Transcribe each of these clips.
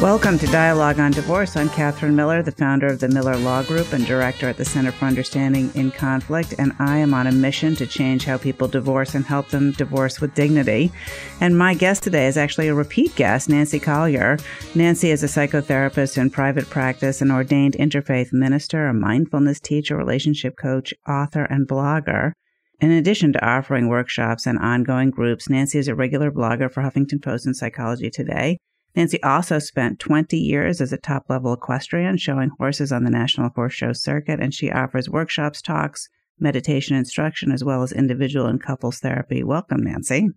Welcome to Dialogue on Divorce. I'm Catherine Miller, the founder of the Miller Law Group and director at the Center for Understanding in Conflict, and I am on a mission to change how people divorce and help them divorce with dignity. And my guest today is actually a repeat guest, Nancy Collier. Nancy is a psychotherapist in private practice, an ordained interfaith minister, a mindfulness teacher, relationship coach, author, and blogger. In addition to offering workshops and ongoing groups, Nancy is a regular blogger for Huffington Post and Psychology Today. Nancy also spent 20 years as a top level equestrian, showing horses on the National Horse Show circuit, and she offers workshops, talks, meditation instruction, as well as individual and couples therapy. Welcome, Nancy.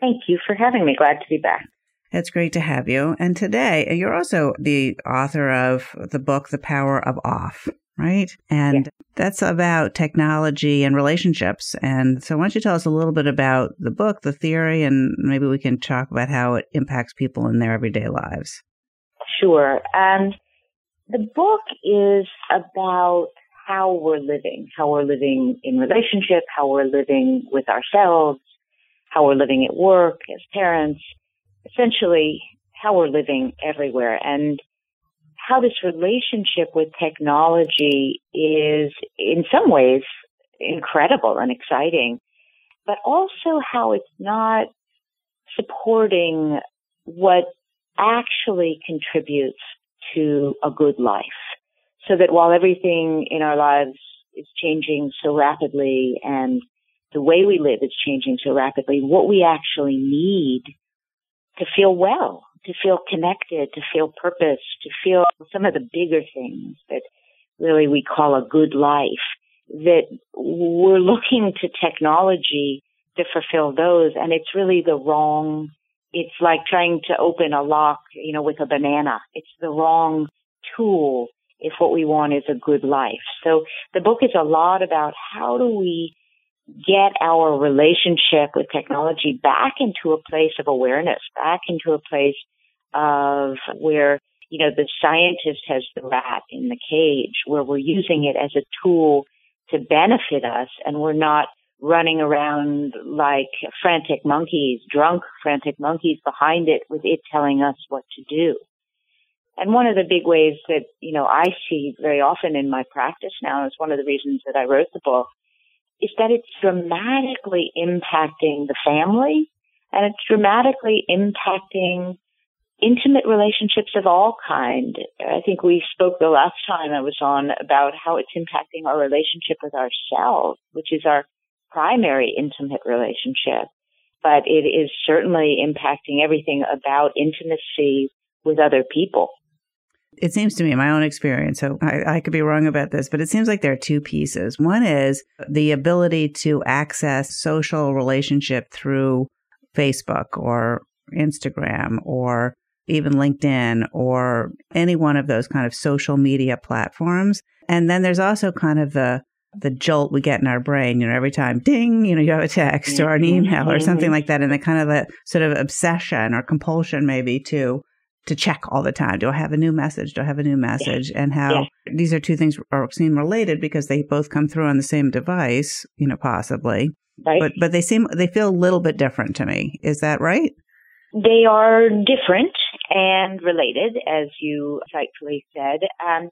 Thank you for having me. Glad to be back. It's great to have you. And today, you're also the author of the book, The Power of Off right? And yeah. that's about technology and relationships. And so, why don't you tell us a little bit about the book, the theory, and maybe we can talk about how it impacts people in their everyday lives? Sure. And the book is about how we're living, how we're living in relationship, how we're living with ourselves, how we're living at work as parents, essentially how we're living everywhere. And how this relationship with technology is in some ways incredible and exciting, but also how it's not supporting what actually contributes to a good life. So that while everything in our lives is changing so rapidly and the way we live is changing so rapidly, what we actually need to feel well to feel connected, to feel purpose, to feel some of the bigger things that really we call a good life, that we're looking to technology to fulfill those. And it's really the wrong, it's like trying to open a lock, you know, with a banana. It's the wrong tool if what we want is a good life. So the book is a lot about how do we get our relationship with technology back into a place of awareness, back into a place of where, you know, the scientist has the rat in the cage, where we're using it as a tool to benefit us and we're not running around like frantic monkeys, drunk frantic monkeys behind it with it telling us what to do. And one of the big ways that, you know, I see very often in my practice now is one of the reasons that I wrote the book is that it's dramatically impacting the family and it's dramatically impacting intimate relationships of all kind. I think we spoke the last time I was on about how it's impacting our relationship with ourselves, which is our primary intimate relationship. But it is certainly impacting everything about intimacy with other people. It seems to me, my own experience, so I, I, could be wrong about this, but it seems like there are two pieces. One is the ability to access social relationship through Facebook or Instagram or even LinkedIn or any one of those kind of social media platforms. And then there's also kind of the the jolt we get in our brain, you know, every time ding, you know, you have a text or an mm-hmm. email or something mm-hmm. like that, and the kind of the sort of obsession or compulsion maybe to to check all the time. Do I have a new message? Do I have a new message? And how these are two things are seem related because they both come through on the same device, you know, possibly. Right. But but they seem they feel a little bit different to me. Is that right? They are different and related, as you rightfully said. Um,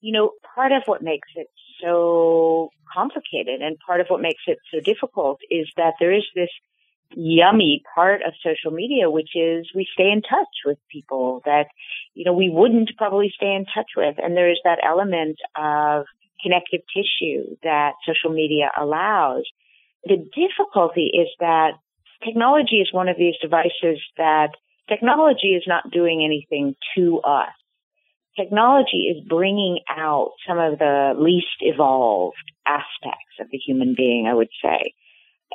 you know, part of what makes it so complicated and part of what makes it so difficult is that there is this yummy part of social media, which is we stay in touch with people that, you know, we wouldn't probably stay in touch with. And there is that element of connective tissue that social media allows. The difficulty is that technology is one of these devices that technology is not doing anything to us. Technology is bringing out some of the least evolved aspects of the human being, I would say.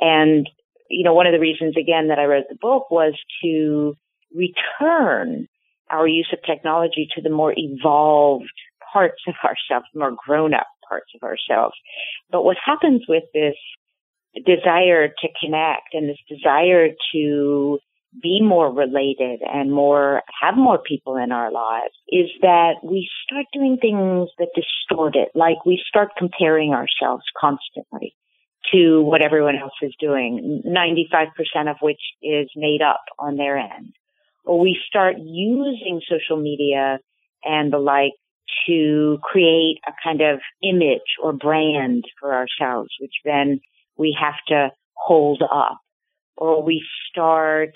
And, you know, one of the reasons again that I wrote the book was to return our use of technology to the more evolved parts of ourselves, more grown up parts of ourselves. But what happens with this desire to connect and this desire to be more related and more, have more people in our lives is that we start doing things that distort it. Like we start comparing ourselves constantly to what everyone else is doing, 95% of which is made up on their end. Or we start using social media and the like to create a kind of image or brand for ourselves, which then we have to hold up. Or we start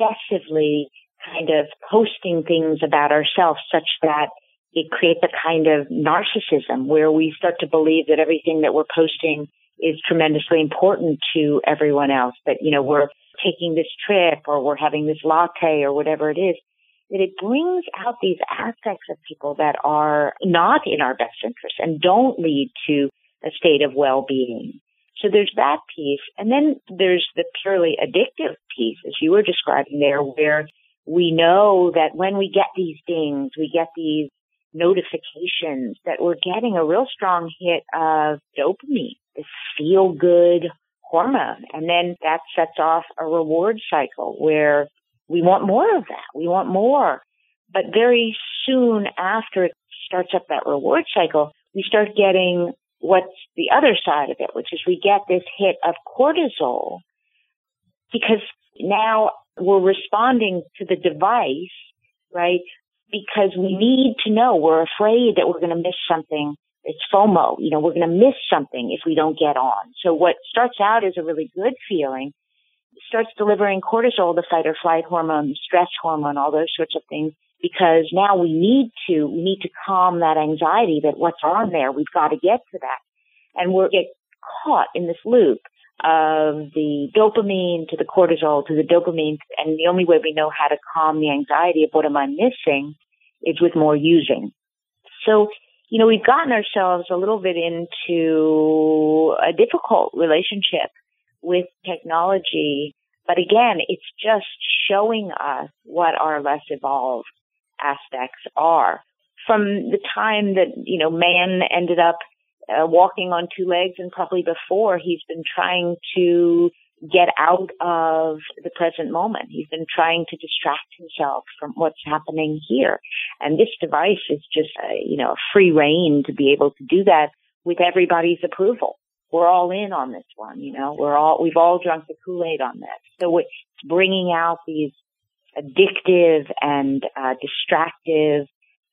obsessively kind of posting things about ourselves such that it creates a kind of narcissism where we start to believe that everything that we're posting is tremendously important to everyone else. That, you know, we're taking this trip or we're having this latte or whatever it is. That it brings out these aspects of people that are not in our best interest and don't lead to a state of well-being. So there's that piece. And then there's the purely addictive piece, as you were describing there, where we know that when we get these things, we get these notifications that we're getting a real strong hit of dopamine, this feel good hormone. And then that sets off a reward cycle where we want more of that. We want more. But very soon after it starts up that reward cycle, we start getting what's the other side of it, which is we get this hit of cortisol because now we're responding to the device, right? Because we need to know we're afraid that we're going to miss something. It's FOMO. You know, we're going to miss something if we don't get on. So what starts out as a really good feeling starts delivering cortisol, the fight or flight hormone, the stress hormone, all those sorts of things because now we need to, we need to calm that anxiety that what's on there, we've got to get to that. And we're get caught in this loop of the dopamine to the cortisol to the dopamine. And the only way we know how to calm the anxiety of what am I missing is with more using. So, you know, we've gotten ourselves a little bit into a difficult relationship with technology. But again, it's just showing us what our less evolved aspects are. From the time that, you know, man ended up uh, walking on two legs and probably before he's been trying to get out of the present moment. He's been trying to distract himself from what's happening here. And this device is just, a, you know, free reign to be able to do that with everybody's approval. We're all in on this one, you know, we're all, we've all drunk the Kool-Aid on this. So it's bringing out these addictive and uh, distractive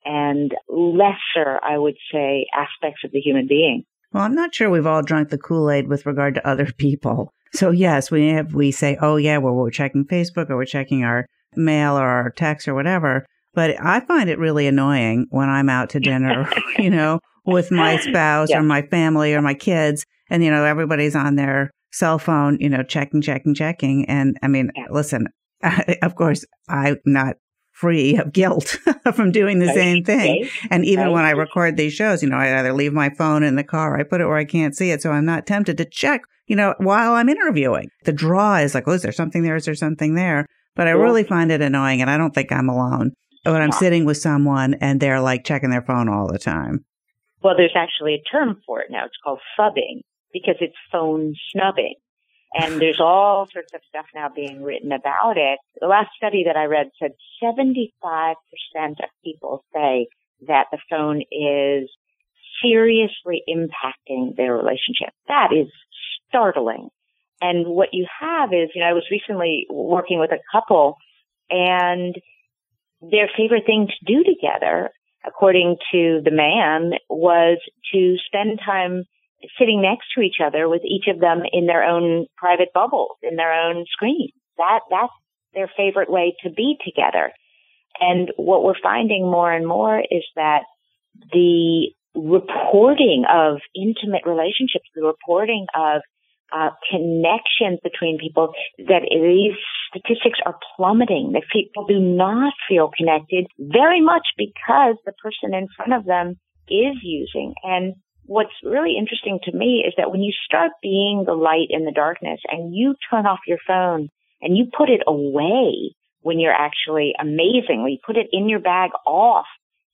and lesser, I would say, aspects of the human being. Well, I'm not sure we've all drunk the Kool Aid with regard to other people. So yes, we have we say, oh yeah, well we're checking Facebook or we're checking our mail or our text or whatever. But I find it really annoying when I'm out to dinner, you know, with my spouse yeah. or my family or my kids, and you know everybody's on their cell phone, you know, checking, checking, checking. And I mean, listen, of course, I'm not free of guilt from doing the right. same thing. Right. And even right. when I record these shows, you know, I either leave my phone in the car, I put it where I can't see it. So I'm not tempted to check, you know, while I'm interviewing. The draw is like, oh, is there something there? Is there something there? But I really find it annoying. And I don't think I'm alone when I'm sitting with someone and they're like checking their phone all the time. Well, there's actually a term for it now. It's called phubbing because it's phone snubbing. And there's all sorts of stuff now being written about it. The last study that I read said 75% of people say that the phone is seriously impacting their relationship. That is startling. And what you have is, you know, I was recently working with a couple and their favorite thing to do together, according to the man, was to spend time sitting next to each other with each of them in their own private bubbles, in their own screen. That, that's their favorite way to be together. And what we're finding more and more is that the reporting of intimate relationships, the reporting of uh, connections between people, that these statistics are plummeting, that people do not feel connected very much because the person in front of them is using. And what's really interesting to me is that when you start being the light in the darkness and you turn off your phone and you put it away when you're actually amazingly put it in your bag off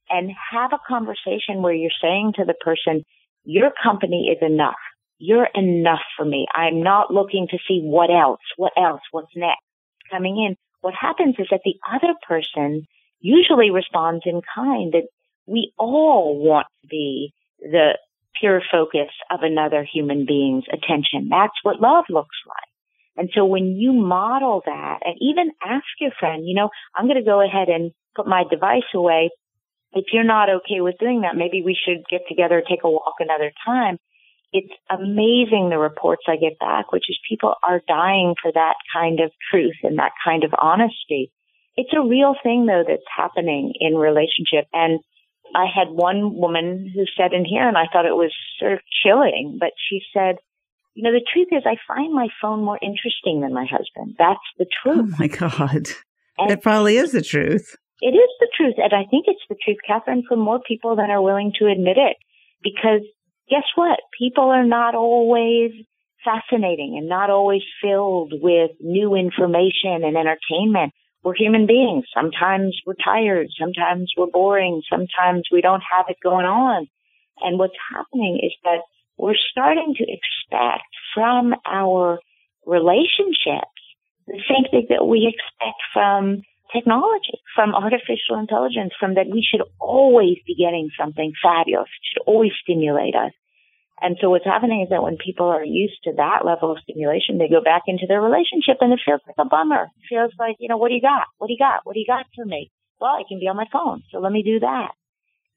and have a conversation where you're saying to the person, your company is enough. You're enough for me. I'm not looking to see what else, what else, what's next coming in. What happens is that the other person usually responds in kind that we all want to be the pure focus of another human being's attention. That's what love looks like. And so when you model that and even ask your friend, you know, I'm going to go ahead and put my device away. If you're not okay with doing that, maybe we should get together, take a walk another time. It's amazing the reports I get back, which is people are dying for that kind of truth and that kind of honesty. It's a real thing though that's happening in relationship. And I had one woman who said in here, and I thought it was sort of chilling, but she said, you know, the truth is I find my phone more interesting than my husband. That's the oh truth. Oh my God. And it probably is the truth. It is the truth. And I think it's the truth, Catherine, for more people than are willing to admit it. Because guess what? People are not always fascinating and not always filled with new information and entertainment. We're human beings. Sometimes we're tired. Sometimes we're boring. Sometimes we don't have it going on. And what's happening is that we're starting to expect from our relationships the same thing that we expect from technology, from artificial intelligence, from that we should always be getting something fabulous, it should always stimulate us. And so what's happening is that when people are used to that level of stimulation, they go back into their relationship and it feels like a bummer. It feels like, you know, what do you got? What do you got? What do you got for me? Well, I can be on my phone. So let me do that.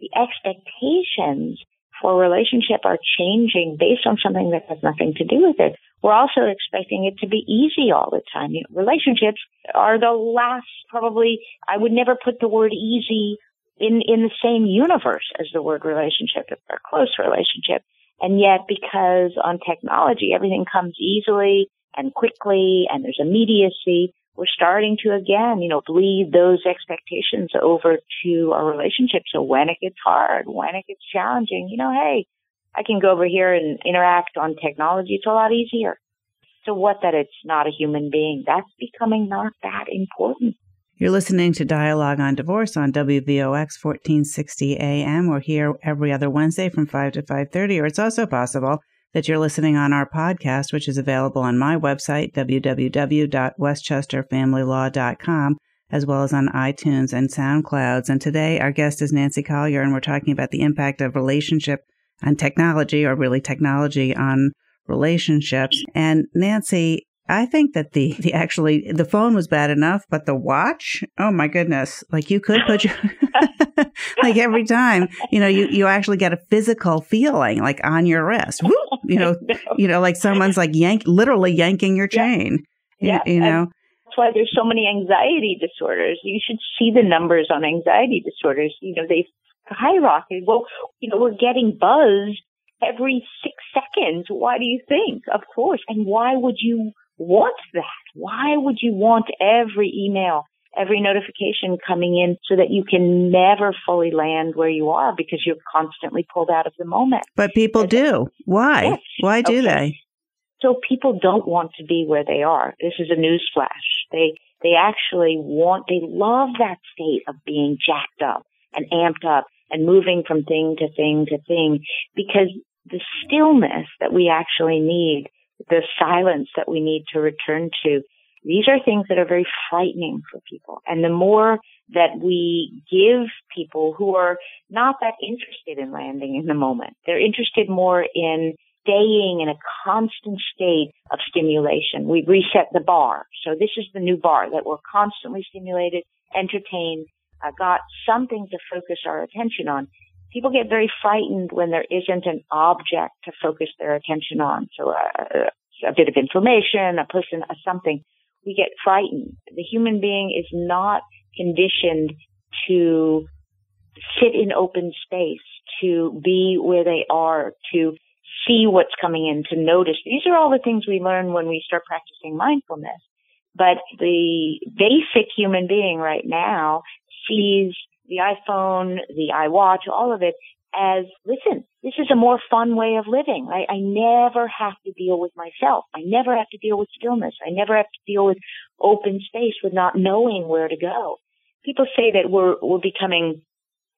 The expectations for relationship are changing based on something that has nothing to do with it. We're also expecting it to be easy all the time. You know, relationships are the last, probably, I would never put the word easy in, in the same universe as the word relationship or close relationship. And yet, because on technology, everything comes easily and quickly and there's immediacy, we're starting to again, you know, bleed those expectations over to our relationship. So when it gets hard, when it gets challenging, you know, hey, I can go over here and interact on technology. It's a lot easier. So what that it's not a human being, that's becoming not that important. You're listening to Dialogue on Divorce on WVOX 1460 AM. We're here every other Wednesday from 5 to 5.30, or it's also possible that you're listening on our podcast, which is available on my website, www.westchesterfamilylaw.com, as well as on iTunes and SoundClouds. And today our guest is Nancy Collier, and we're talking about the impact of relationship on technology, or really technology on relationships. And Nancy, I think that the, the actually the phone was bad enough, but the watch, oh my goodness! Like you could put your like every time, you know, you you actually get a physical feeling like on your wrist. You know, you know, like someone's like yank, literally yanking your chain. Yeah, you, you know. That's why there's so many anxiety disorders. You should see the numbers on anxiety disorders. You know, they've skyrocketed. Well, you know, we're getting buzzed every six seconds. Why do you think? Of course. And why would you want that? Why would you want every email, every notification coming in so that you can never fully land where you are because you're constantly pulled out of the moment? But people do. Why? Yes. Why do okay. they? So people don't want to be where they are. This is a news flash. They they actually want they love that state of being jacked up and amped up and moving from thing to thing to thing because the stillness that we actually need the silence that we need to return to. These are things that are very frightening for people. And the more that we give people who are not that interested in landing in the moment, they're interested more in staying in a constant state of stimulation. We've reset the bar. So this is the new bar that we're constantly stimulated, entertained, uh, got something to focus our attention on people get very frightened when there isn't an object to focus their attention on. So a, uh, a bit of information, a person, a something. We get frightened. The human being is not conditioned to sit in open space, to be where they are, to see what's coming in, to notice. These are all the things we learn when we start practicing mindfulness. But the basic human being right now sees the iPhone, the iWatch, all of it as, listen, this is a more fun way of living, right? I never have to deal with myself. I never have to deal with stillness. I never have to deal with open space with not knowing where to go. People say that we're, we're becoming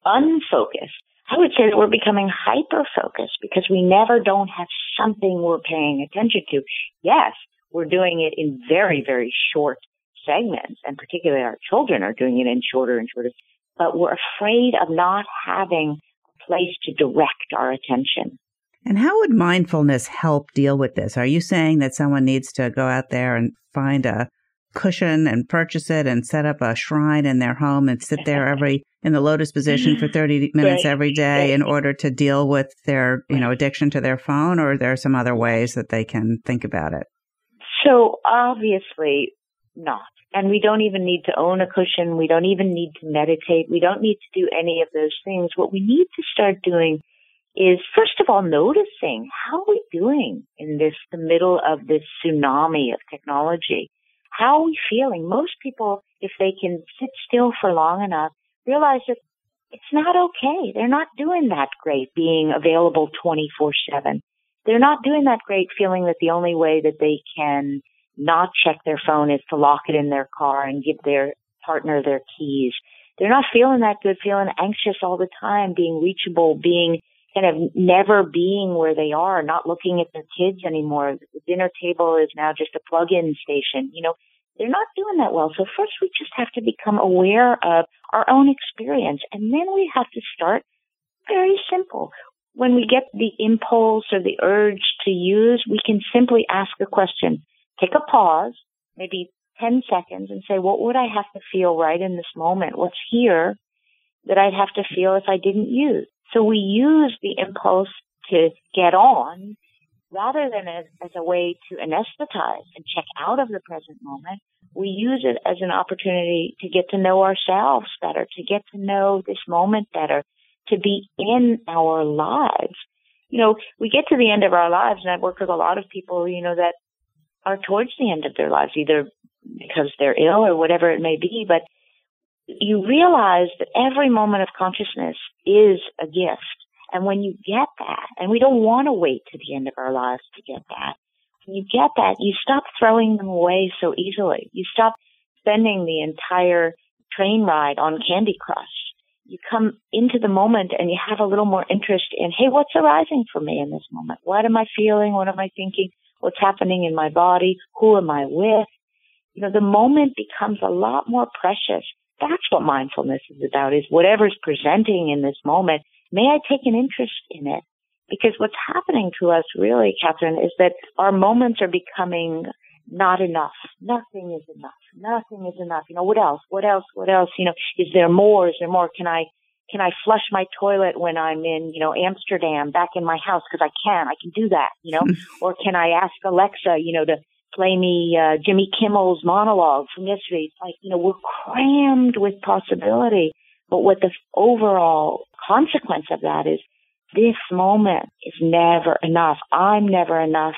unfocused. I would say that we're becoming hyper focused because we never don't have something we're paying attention to. Yes, we're doing it in very, very short segments and particularly our children are doing it in shorter and shorter, but we're afraid of not having a place to direct our attention. And how would mindfulness help deal with this? Are you saying that someone needs to go out there and find a cushion and purchase it and set up a shrine in their home and sit there every in the lotus position for 30 minutes right. every day in order to deal with their, you know, addiction to their phone or are there some other ways that they can think about it? So obviously not. And we don't even need to own a cushion. We don't even need to meditate. We don't need to do any of those things. What we need to start doing is first of all noticing how are we doing in this the middle of this tsunami of technology how are we feeling most people if they can sit still for long enough realize that it's not okay they're not doing that great being available 24/7 they're not doing that great feeling that the only way that they can not check their phone is to lock it in their car and give their partner their keys they're not feeling that good feeling anxious all the time being reachable being kind of never being where they are, not looking at their kids anymore. The dinner table is now just a plug-in station. You know, they're not doing that well. So first we just have to become aware of our own experience and then we have to start very simple. When we get the impulse or the urge to use, we can simply ask a question, take a pause, maybe 10 seconds and say, what would I have to feel right in this moment? What's here that I'd have to feel if I didn't use? So we use the impulse to get on rather than as, as a way to anesthetize and check out of the present moment. We use it as an opportunity to get to know ourselves better, to get to know this moment better, to be in our lives. You know, we get to the end of our lives and I've worked with a lot of people, you know, that are towards the end of their lives, either because they're ill or whatever it may be, but you realize that every moment of consciousness is a gift. And when you get that, and we don't want to wait to the end of our lives to get that, when you get that, you stop throwing them away so easily. You stop spending the entire train ride on Candy Crush. You come into the moment and you have a little more interest in, hey, what's arising for me in this moment? What am I feeling? What am I thinking? What's happening in my body? Who am I with? You know, the moment becomes a lot more precious that's what mindfulness is about is whatever's presenting in this moment, may I take an interest in it? Because what's happening to us really, Catherine, is that our moments are becoming not enough. Nothing is enough. Nothing is enough. You know, what else? What else? What else? You know, is there more? Is there more? Can I, can I flush my toilet when I'm in, you know, Amsterdam back in my house? Cause I can, I can do that, you know, or can I ask Alexa, you know, to play me uh, Jimmy Kimmel's monologue from yesterday. It's like, you know, we're crammed with possibility. But what the overall consequence of that is this moment is never enough. I'm never enough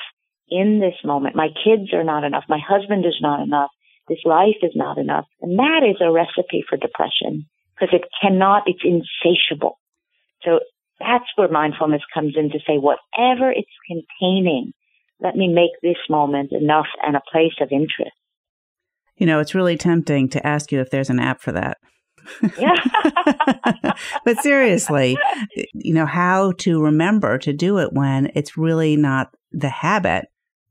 in this moment. My kids are not enough. My husband is not enough. This life is not enough. And that is a recipe for depression because it cannot, it's insatiable. So that's where mindfulness comes in to say whatever it's containing let me make this moment enough and a place of interest. You know, it's really tempting to ask you if there's an app for that. Yeah. but seriously, you know, how to remember to do it when it's really not the habit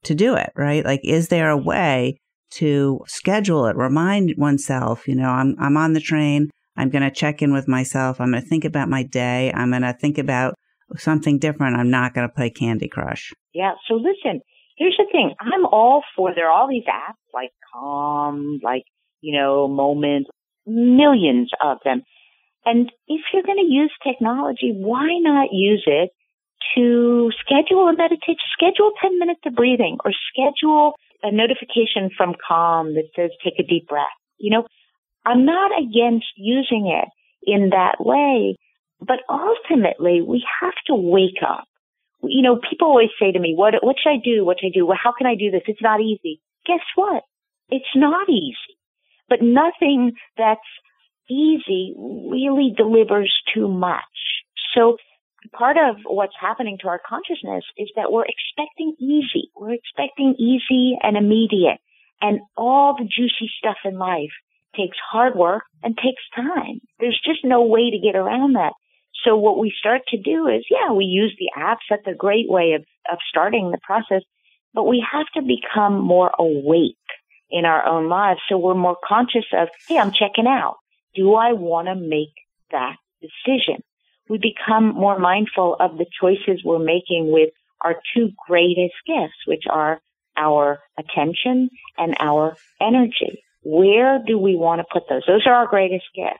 to do it, right? Like, is there a way to schedule it, remind oneself, you know, I'm, I'm on the train. I'm going to check in with myself. I'm going to think about my day. I'm going to think about something different. I'm not going to play Candy Crush. Yeah. So listen, here's the thing. I'm all for, there are all these apps like Calm, like, you know, Moment, millions of them. And if you're going to use technology, why not use it to schedule a meditation, schedule 10 minutes of breathing or schedule a notification from Calm that says take a deep breath. You know, I'm not against using it in that way, but ultimately we have to wake up you know, people always say to me, what, what should I do? What should I do? Well, how can I do this? It's not easy. Guess what? It's not easy, but nothing that's easy really delivers too much. So part of what's happening to our consciousness is that we're expecting easy. We're expecting easy and immediate and all the juicy stuff in life takes hard work and takes time. There's just no way to get around that. So what we start to do is, yeah, we use the apps. That's a great way of, of starting the process, but we have to become more awake in our own lives. So we're more conscious of, hey, I'm checking out. Do I want to make that decision? We become more mindful of the choices we're making with our two greatest gifts, which are our attention and our energy. Where do we want to put those? Those are our greatest gifts.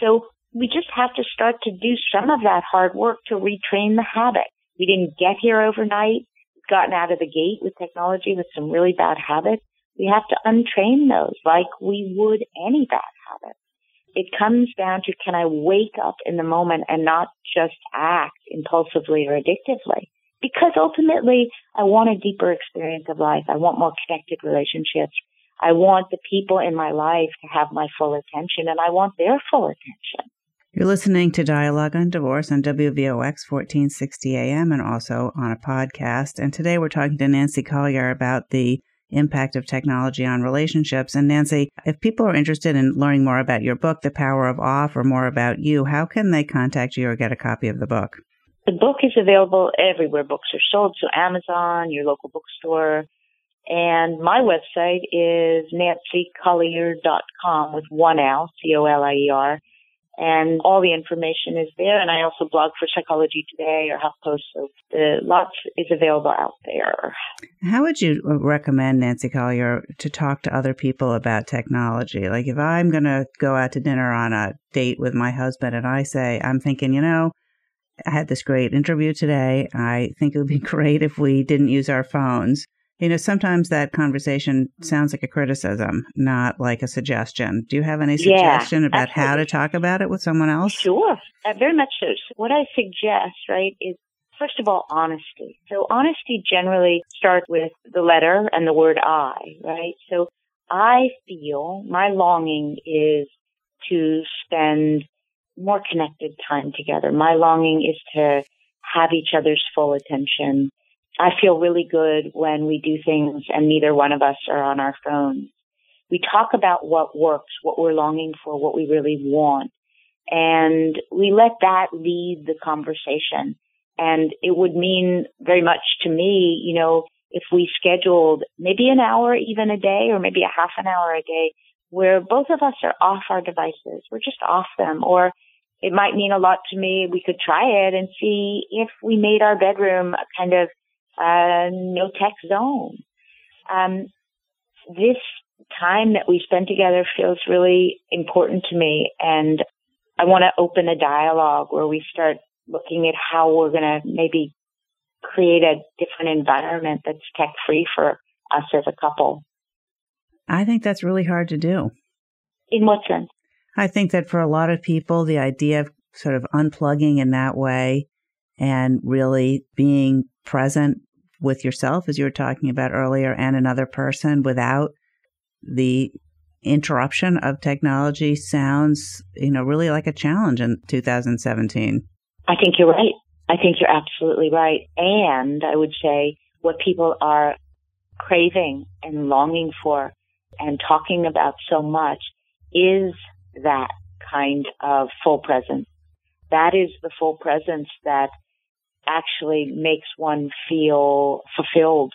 So we just have to start to do some of that hard work to retrain the habit. We didn't get here overnight. We've gotten out of the gate with technology with some really bad habits. We have to untrain those like we would any bad habit. It comes down to can I wake up in the moment and not just act impulsively or addictively? Because ultimately I want a deeper experience of life. I want more connected relationships. I want the people in my life to have my full attention and I want their full attention. You're listening to Dialogue on Divorce on WVOX 1460 AM and also on a podcast. And today we're talking to Nancy Collier about the impact of technology on relationships. And Nancy, if people are interested in learning more about your book, The Power of Off, or more about you, how can they contact you or get a copy of the book? The book is available everywhere books are sold, so Amazon, your local bookstore. And my website is nancycollier.com with one L, C-O-L-I-E-R and all the information is there. And I also blog for Psychology Today or HuffPost, so the lots is available out there. How would you recommend Nancy Collier to talk to other people about technology? Like if I'm going to go out to dinner on a date with my husband, and I say I'm thinking, you know. I had this great interview today. I think it would be great if we didn't use our phones you know, sometimes that conversation sounds like a criticism, not like a suggestion. Do you have any suggestion yeah, about absolutely. how to talk about it with someone else? Sure, uh, very much so. What I suggest, right, is first of all, honesty. So honesty generally starts with the letter and the word I, right? So I feel my longing is to spend more connected time together. My longing is to have each other's full attention I feel really good when we do things and neither one of us are on our phones. We talk about what works, what we're longing for, what we really want. And we let that lead the conversation. And it would mean very much to me, you know, if we scheduled maybe an hour, even a day, or maybe a half an hour a day, where both of us are off our devices. We're just off them. Or it might mean a lot to me. We could try it and see if we made our bedroom a kind of uh, no tech zone. Um, this time that we spend together feels really important to me, and I want to open a dialogue where we start looking at how we're going to maybe create a different environment that's tech free for us as a couple. I think that's really hard to do. In what sense? I think that for a lot of people, the idea of sort of unplugging in that way and really being present with yourself, as you were talking about earlier, and another person without the interruption of technology sounds, you know, really like a challenge in 2017. I think you're right. I think you're absolutely right. And I would say what people are craving and longing for and talking about so much is that kind of full presence. That is the full presence that actually makes one feel fulfilled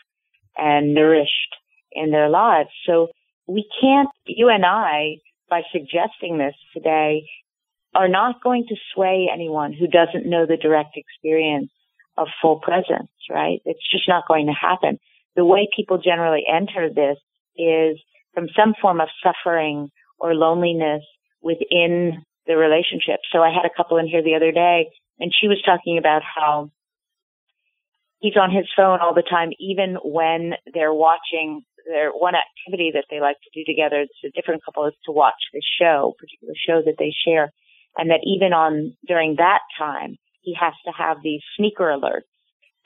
and nourished in their lives. So we can't, you and I, by suggesting this today, are not going to sway anyone who doesn't know the direct experience of full presence, right? It's just not going to happen. The way people generally enter this is from some form of suffering or loneliness within the relationship. So I had a couple in here the other day and she was talking about how he's on his phone all the time, even when they're watching their one activity that they like to do together. It's a different couple is to watch the show, particular show that they share. And that even on during that time, he has to have these sneaker alerts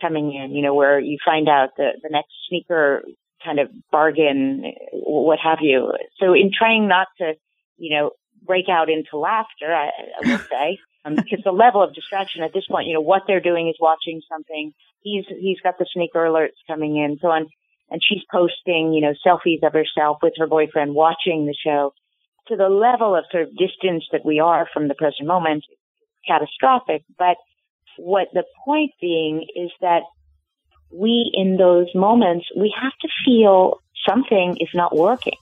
coming in, you know, where you find out the, the next sneaker kind of bargain, what have you. So in trying not to, you know, break out into laughter, I, I will say, um, because the level of distraction at this point, you know, what they're doing is watching something he's he's got the sneaker alerts coming in, so on, and she's posting, you know, selfies of herself with her boyfriend watching the show, to the level of sort of distance that we are from the present moment, catastrophic. But what the point being is that we, in those moments, we have to feel something is not working.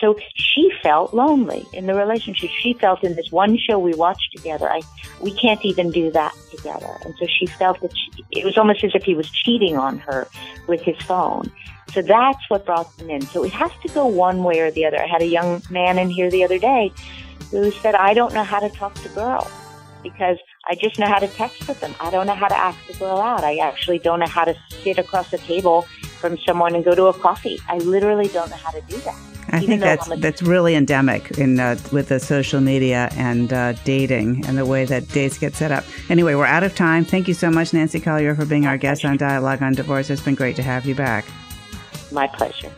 So she felt lonely in the relationship. She felt in this one show we watched together, I, we can't even do that together. And so she felt that she, it was almost as if he was cheating on her with his phone. So that's what brought them in. So it has to go one way or the other. I had a young man in here the other day who said, I don't know how to talk to girls because I just know how to text with them. I don't know how to ask a girl out. I actually don't know how to sit across the table from someone and go to a coffee. I literally don't know how to do that. I think that's that's really endemic in uh, with the social media and uh, dating and the way that dates get set up. Anyway, we're out of time. Thank you so much, Nancy Collier, for being our guest on Dialogue on Divorce. It's been great to have you back. My pleasure.